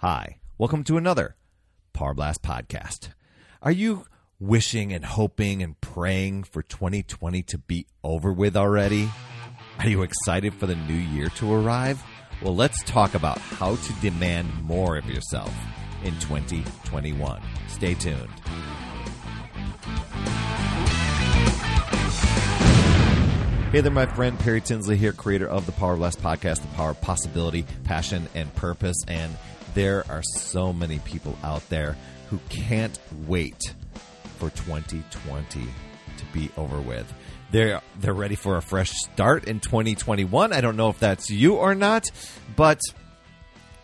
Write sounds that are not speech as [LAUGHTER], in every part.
Hi, welcome to another Power Blast podcast. Are you wishing and hoping and praying for 2020 to be over with already? Are you excited for the new year to arrive? Well, let's talk about how to demand more of yourself in 2021. Stay tuned. Hey there, my friend Perry Tinsley here, creator of the Power Blast podcast, the power of possibility, passion, and purpose. And there are so many people out there who can't wait for 2020 to be over with. They're they're ready for a fresh start in 2021. I don't know if that's you or not, but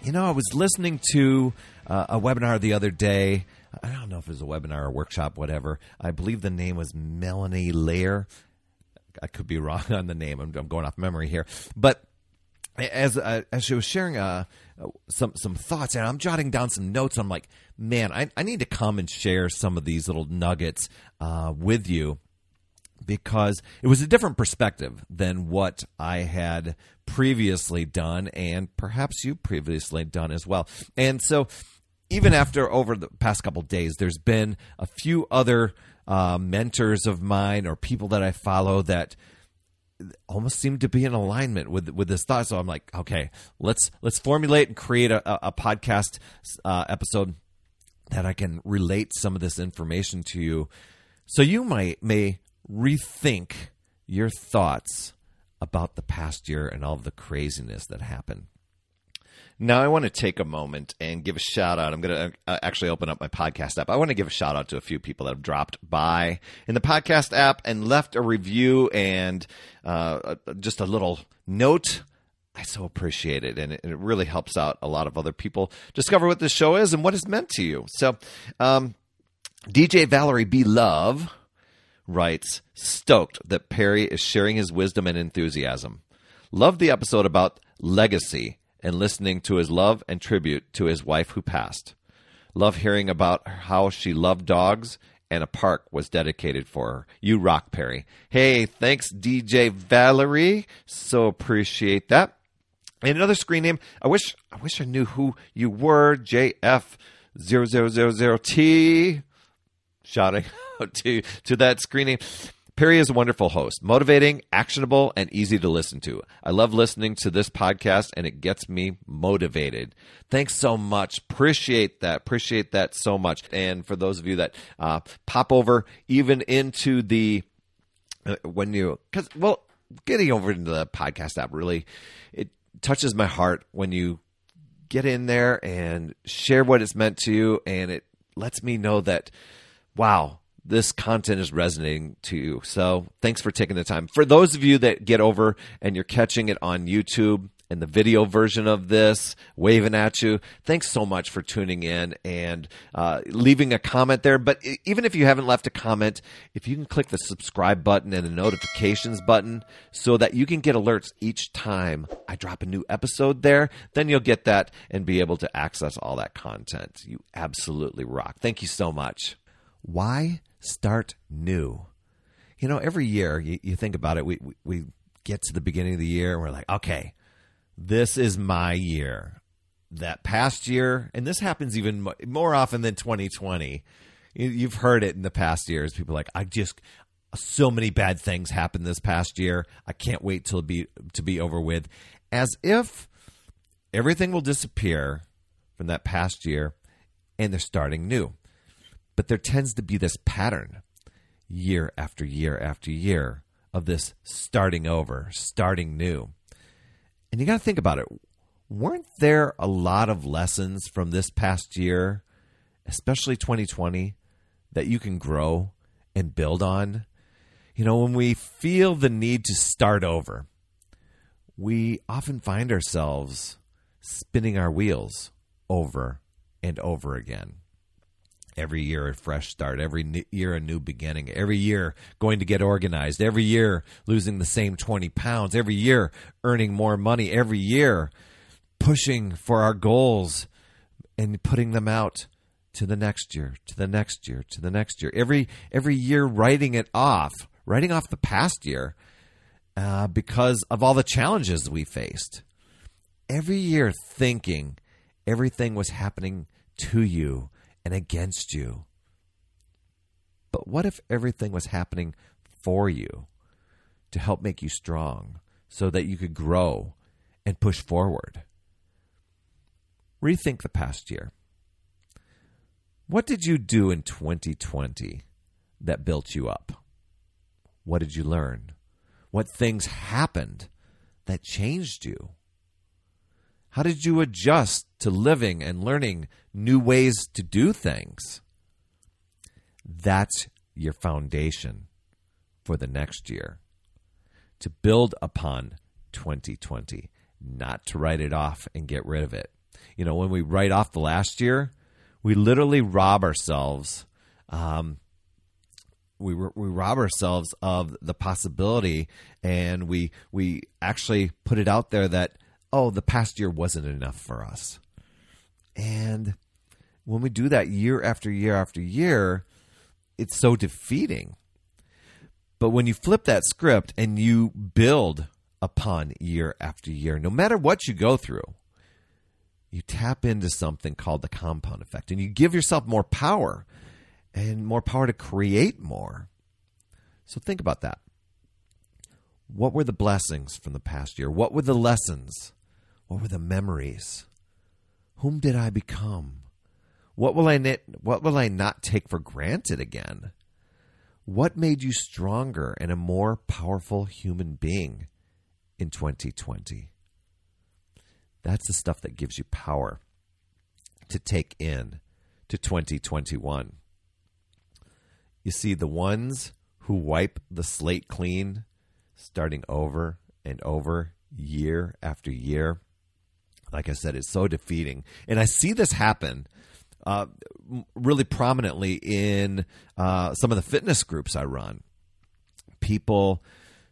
you know, I was listening to uh, a webinar the other day. I don't know if it was a webinar or workshop, whatever. I believe the name was Melanie Lair. I could be [LAUGHS] wrong on the name. I'm, I'm going off memory here, but as uh, as she was sharing uh, some some thoughts, and I'm jotting down some notes. I'm like, man, I, I need to come and share some of these little nuggets uh, with you because it was a different perspective than what I had previously done, and perhaps you previously done as well. And so, even after over the past couple days, there's been a few other uh, mentors of mine or people that I follow that almost seem to be in alignment with with this thought. So I'm like, okay, let's let's formulate and create a, a podcast uh, episode that I can relate some of this information to you, so you might may rethink your thoughts about the past year and all of the craziness that happened. Now, I want to take a moment and give a shout out. I'm going to uh, actually open up my podcast app. I want to give a shout out to a few people that have dropped by in the podcast app and left a review and uh, just a little note. I so appreciate it, and it, it, really helps out a lot of other people discover what this show is and what it's meant to you. So, um, DJ Valerie B. Love writes, stoked that Perry is sharing his wisdom and enthusiasm. Love the episode about legacy and listening to his love and tribute to his wife who passed. Love hearing about how she loved dogs and a park was dedicated for her. You rock, Perry. Hey, thanks, DJ Valerie. So appreciate that. And another screen name. I wish I wish I knew who you were. JF0000T. Shouting [LAUGHS] out to, to that screen name. Perry is a wonderful host, motivating, actionable, and easy to listen to. I love listening to this podcast and it gets me motivated. Thanks so much. Appreciate that. Appreciate that so much. And for those of you that uh, pop over even into the, uh, when you, because, well, getting over into the podcast app really, it touches my heart when you get in there and share what it's meant to you. And it lets me know that, wow, this content is resonating to you. So thanks for taking the time. For those of you that get over and you're catching it on YouTube and the video version of this waving at you, thanks so much for tuning in and uh, leaving a comment there. But even if you haven't left a comment, if you can click the subscribe button and the notifications button so that you can get alerts each time I drop a new episode there, then you'll get that and be able to access all that content. You absolutely rock. Thank you so much. Why? Start new. You know, every year you, you think about it, we, we, we get to the beginning of the year and we're like, okay, this is my year. That past year, and this happens even more often than 2020. You've heard it in the past years. People like, I just, so many bad things happened this past year. I can't wait till be to be over with, as if everything will disappear from that past year, and they're starting new. But there tends to be this pattern year after year after year of this starting over, starting new. And you got to think about it. Weren't there a lot of lessons from this past year, especially 2020, that you can grow and build on? You know, when we feel the need to start over, we often find ourselves spinning our wheels over and over again every year a fresh start. Every year a new beginning. Every year going to get organized. Every year losing the same 20 pounds. Every year earning more money. Every year pushing for our goals and putting them out to the next year to the next year to the next year. Every every year writing it off writing off the past year uh, because of all the challenges we faced. Every year thinking everything was happening to you and against you. But what if everything was happening for you to help make you strong so that you could grow and push forward? Rethink the past year. What did you do in 2020 that built you up? What did you learn? What things happened that changed you? How did you adjust to living and learning new ways to do things? That's your foundation for the next year. To build upon 2020, not to write it off and get rid of it. You know, when we write off the last year, we literally rob ourselves. Um, we we rob ourselves of the possibility, and we we actually put it out there that oh, the past year wasn't enough for us. And when we do that year after year after year, it's so defeating. But when you flip that script and you build upon year after year, no matter what you go through, you tap into something called the compound effect and you give yourself more power and more power to create more. So think about that. What were the blessings from the past year? What were the lessons? What were the memories? Whom did I become? What will I what will I not take for granted again? What made you stronger and a more powerful human being in 2020? That's the stuff that gives you power to take in to 2021. You see, the ones who wipe the slate clean, starting over and over, year after year, like I said, it's so defeating. And I see this happen uh, really prominently in uh, some of the fitness groups I run. People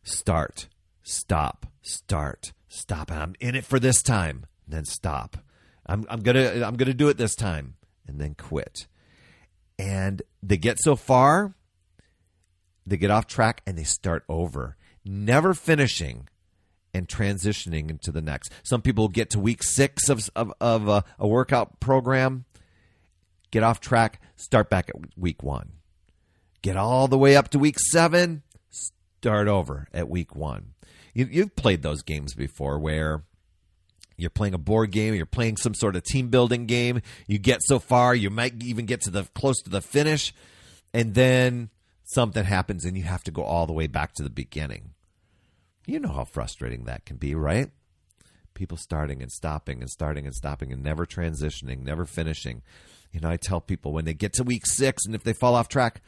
start, stop, start, stop. And I'm in it for this time, then stop. I'm, I'm gonna I'm gonna do it this time, and then quit. And they get so far, they get off track, and they start over, never finishing and transitioning into the next. Some people get to week six of, of, of a, a workout program, get off track, start back at week one. Get all the way up to week seven, start over at week one. You, you've played those games before where you're playing a board game, you're playing some sort of team building game. You get so far, you might even get to the close to the finish, and then something happens and you have to go all the way back to the beginning. You know how frustrating that can be, right? People starting and stopping and starting and stopping and never transitioning, never finishing. You know, I tell people when they get to week six and if they fall off track,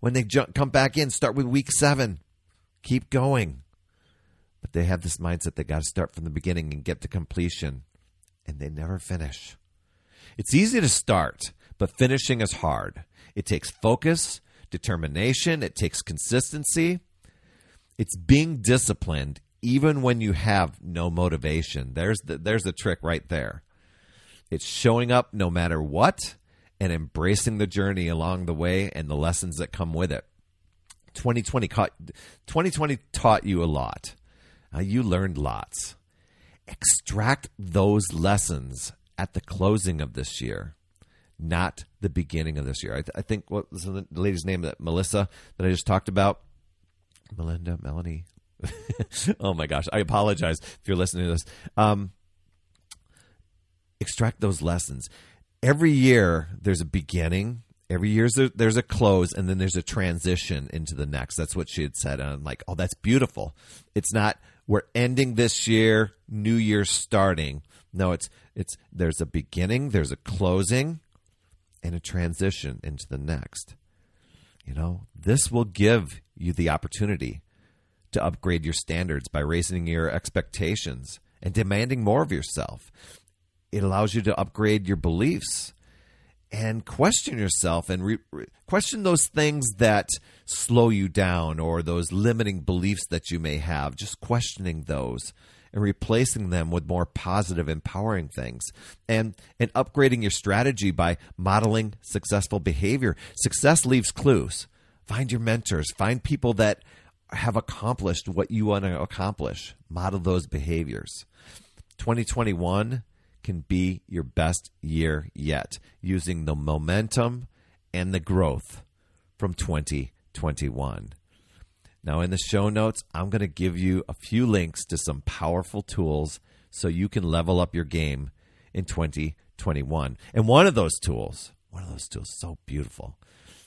when they jump, come back in, start with week seven. Keep going. But they have this mindset they got to start from the beginning and get to completion, and they never finish. It's easy to start, but finishing is hard. It takes focus, determination, it takes consistency, it's being disciplined even when you have no motivation. There's the, there's the trick right there. It's showing up no matter what and embracing the journey along the way and the lessons that come with it. 2020 caught, 2020 taught you a lot. Uh, you learned lots. Extract those lessons at the closing of this year, not the beginning of this year. I, th- I think what was the lady's name that Melissa that I just talked about Melinda, Melanie. [LAUGHS] oh my gosh, I apologize if you're listening to this. Um, extract those lessons. Every year, there's a beginning. Every year, there's a close, and then there's a transition into the next. That's what she had said. And I'm like, oh, that's beautiful. It's not we're ending this year, new year starting. No, it's it's there's a beginning, there's a closing, and a transition into the next. You know, this will give you the opportunity to upgrade your standards by raising your expectations and demanding more of yourself. It allows you to upgrade your beliefs and question yourself and re- re- question those things that slow you down or those limiting beliefs that you may have. Just questioning those and replacing them with more positive, empowering things, and and upgrading your strategy by modeling successful behavior. Success leaves clues. Find your mentors. Find people that have accomplished what you want to accomplish. Model those behaviors. 2021 can be your best year yet using the momentum and the growth from 2021. Now, in the show notes, I'm going to give you a few links to some powerful tools so you can level up your game in 2021. And one of those tools, one of those tools, so beautiful.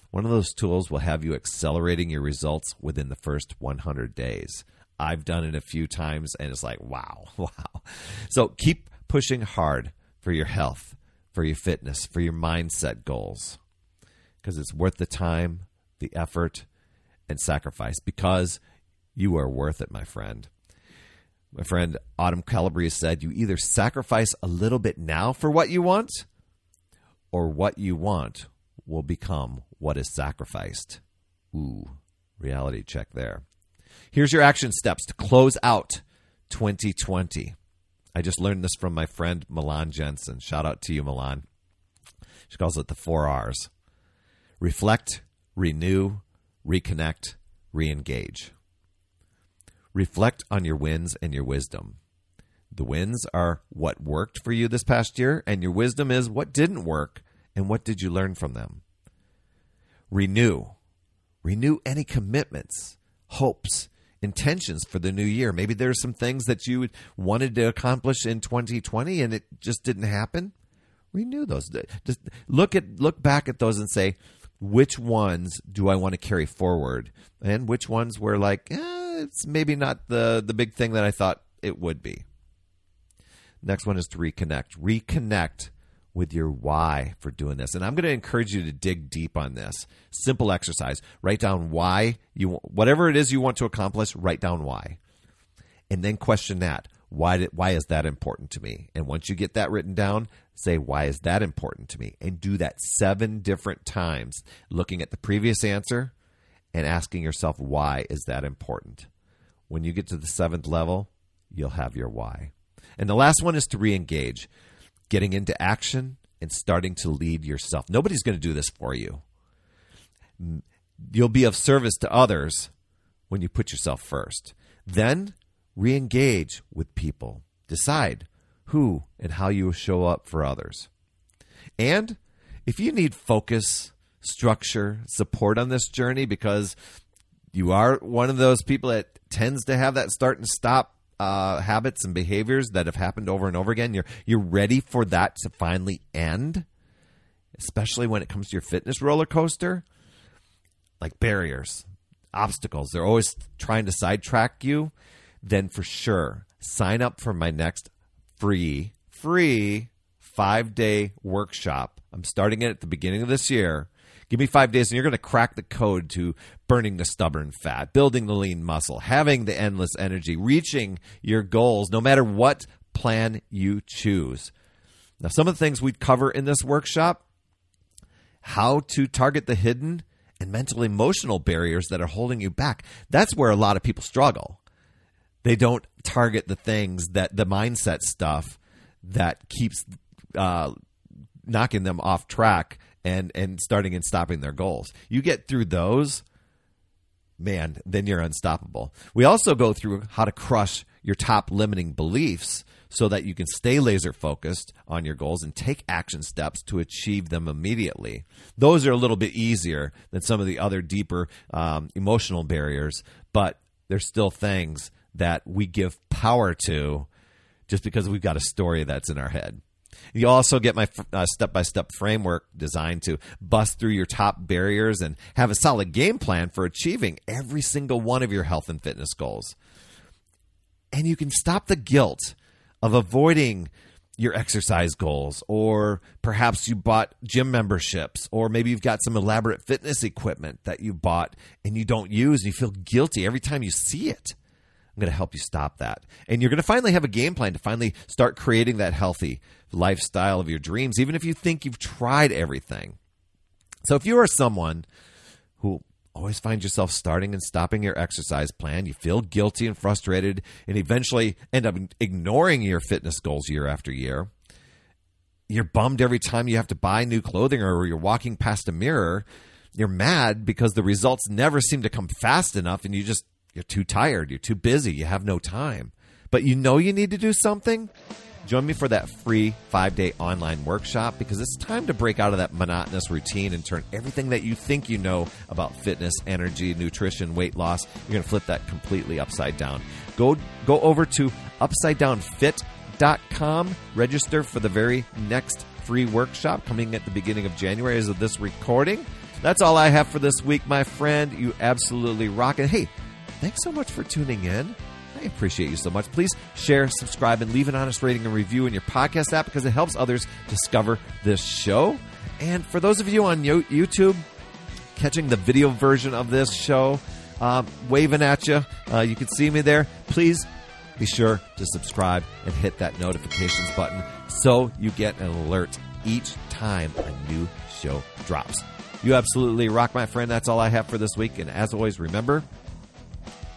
One of those tools will have you accelerating your results within the first 100 days. I've done it a few times and it's like, wow, [LAUGHS] wow. So keep pushing hard for your health, for your fitness, for your mindset goals because it's worth the time, the effort, and sacrifice because you are worth it, my friend. My friend Autumn Calabrese said, You either sacrifice a little bit now for what you want, or what you want will become what is sacrificed. Ooh, reality check there. Here's your action steps to close out 2020. I just learned this from my friend Milan Jensen. Shout out to you, Milan. She calls it the four R's reflect, renew, reconnect, re engage. Reflect on your wins and your wisdom. The wins are what worked for you this past year, and your wisdom is what didn't work and what did you learn from them. Renew. Renew any commitments, hopes, intentions for the new year. Maybe there's some things that you wanted to accomplish in 2020 and it just didn't happen. Renew those. Just look at look back at those and say, which ones do I want to carry forward, and which ones were like, eh, it's maybe not the the big thing that I thought it would be. Next one is to reconnect. Reconnect with your why for doing this. And I'm going to encourage you to dig deep on this. Simple exercise. Write down why you whatever it is you want to accomplish, write down why. And then question that. Why did, why is that important to me? And once you get that written down, say why is that important to me? And do that 7 different times, looking at the previous answer and asking yourself why is that important? When you get to the 7th level, you'll have your why. And the last one is to re-engage getting into action and starting to lead yourself. Nobody's going to do this for you. You'll be of service to others when you put yourself first. Then re engage with people. Decide who and how you show up for others. And if you need focus, structure, support on this journey because you are one of those people that tends to have that start and stop uh, habits and behaviors that have happened over and over again. You're you're ready for that to finally end, especially when it comes to your fitness roller coaster. Like barriers, obstacles, they're always trying to sidetrack you. Then for sure, sign up for my next free free five day workshop. I'm starting it at the beginning of this year Give me five days and you're going to crack the code to burning the stubborn fat, building the lean muscle, having the endless energy, reaching your goals, no matter what plan you choose. Now, some of the things we'd cover in this workshop how to target the hidden and mental emotional barriers that are holding you back. That's where a lot of people struggle. They don't target the things that the mindset stuff that keeps uh, knocking them off track and and starting and stopping their goals. You get through those, man, then you're unstoppable. We also go through how to crush your top limiting beliefs so that you can stay laser focused on your goals and take action steps to achieve them immediately. Those are a little bit easier than some of the other deeper um, emotional barriers, but there's still things that we give power to just because we've got a story that's in our head. You also get my step by step framework designed to bust through your top barriers and have a solid game plan for achieving every single one of your health and fitness goals. And you can stop the guilt of avoiding your exercise goals, or perhaps you bought gym memberships, or maybe you've got some elaborate fitness equipment that you bought and you don't use and you feel guilty every time you see it. I'm going to help you stop that. And you're going to finally have a game plan to finally start creating that healthy lifestyle of your dreams, even if you think you've tried everything. So if you are someone who always finds yourself starting and stopping your exercise plan, you feel guilty and frustrated, and eventually end up ignoring your fitness goals year after year. You're bummed every time you have to buy new clothing or you're walking past a mirror. You're mad because the results never seem to come fast enough and you just you're too tired, you're too busy, you have no time. But you know you need to do something? Join me for that free five day online workshop because it's time to break out of that monotonous routine and turn everything that you think you know about fitness, energy, nutrition, weight loss, you're going to flip that completely upside down. Go, go over to upsidedownfit.com, register for the very next free workshop coming at the beginning of January as of this recording. That's all I have for this week, my friend. You absolutely rock it. Hey, thanks so much for tuning in. I appreciate you so much. Please share, subscribe, and leave an honest rating and review in your podcast app because it helps others discover this show. And for those of you on YouTube, catching the video version of this show, uh, waving at you, uh, you can see me there. Please be sure to subscribe and hit that notifications button so you get an alert each time a new show drops. You absolutely rock, my friend. That's all I have for this week. And as always, remember,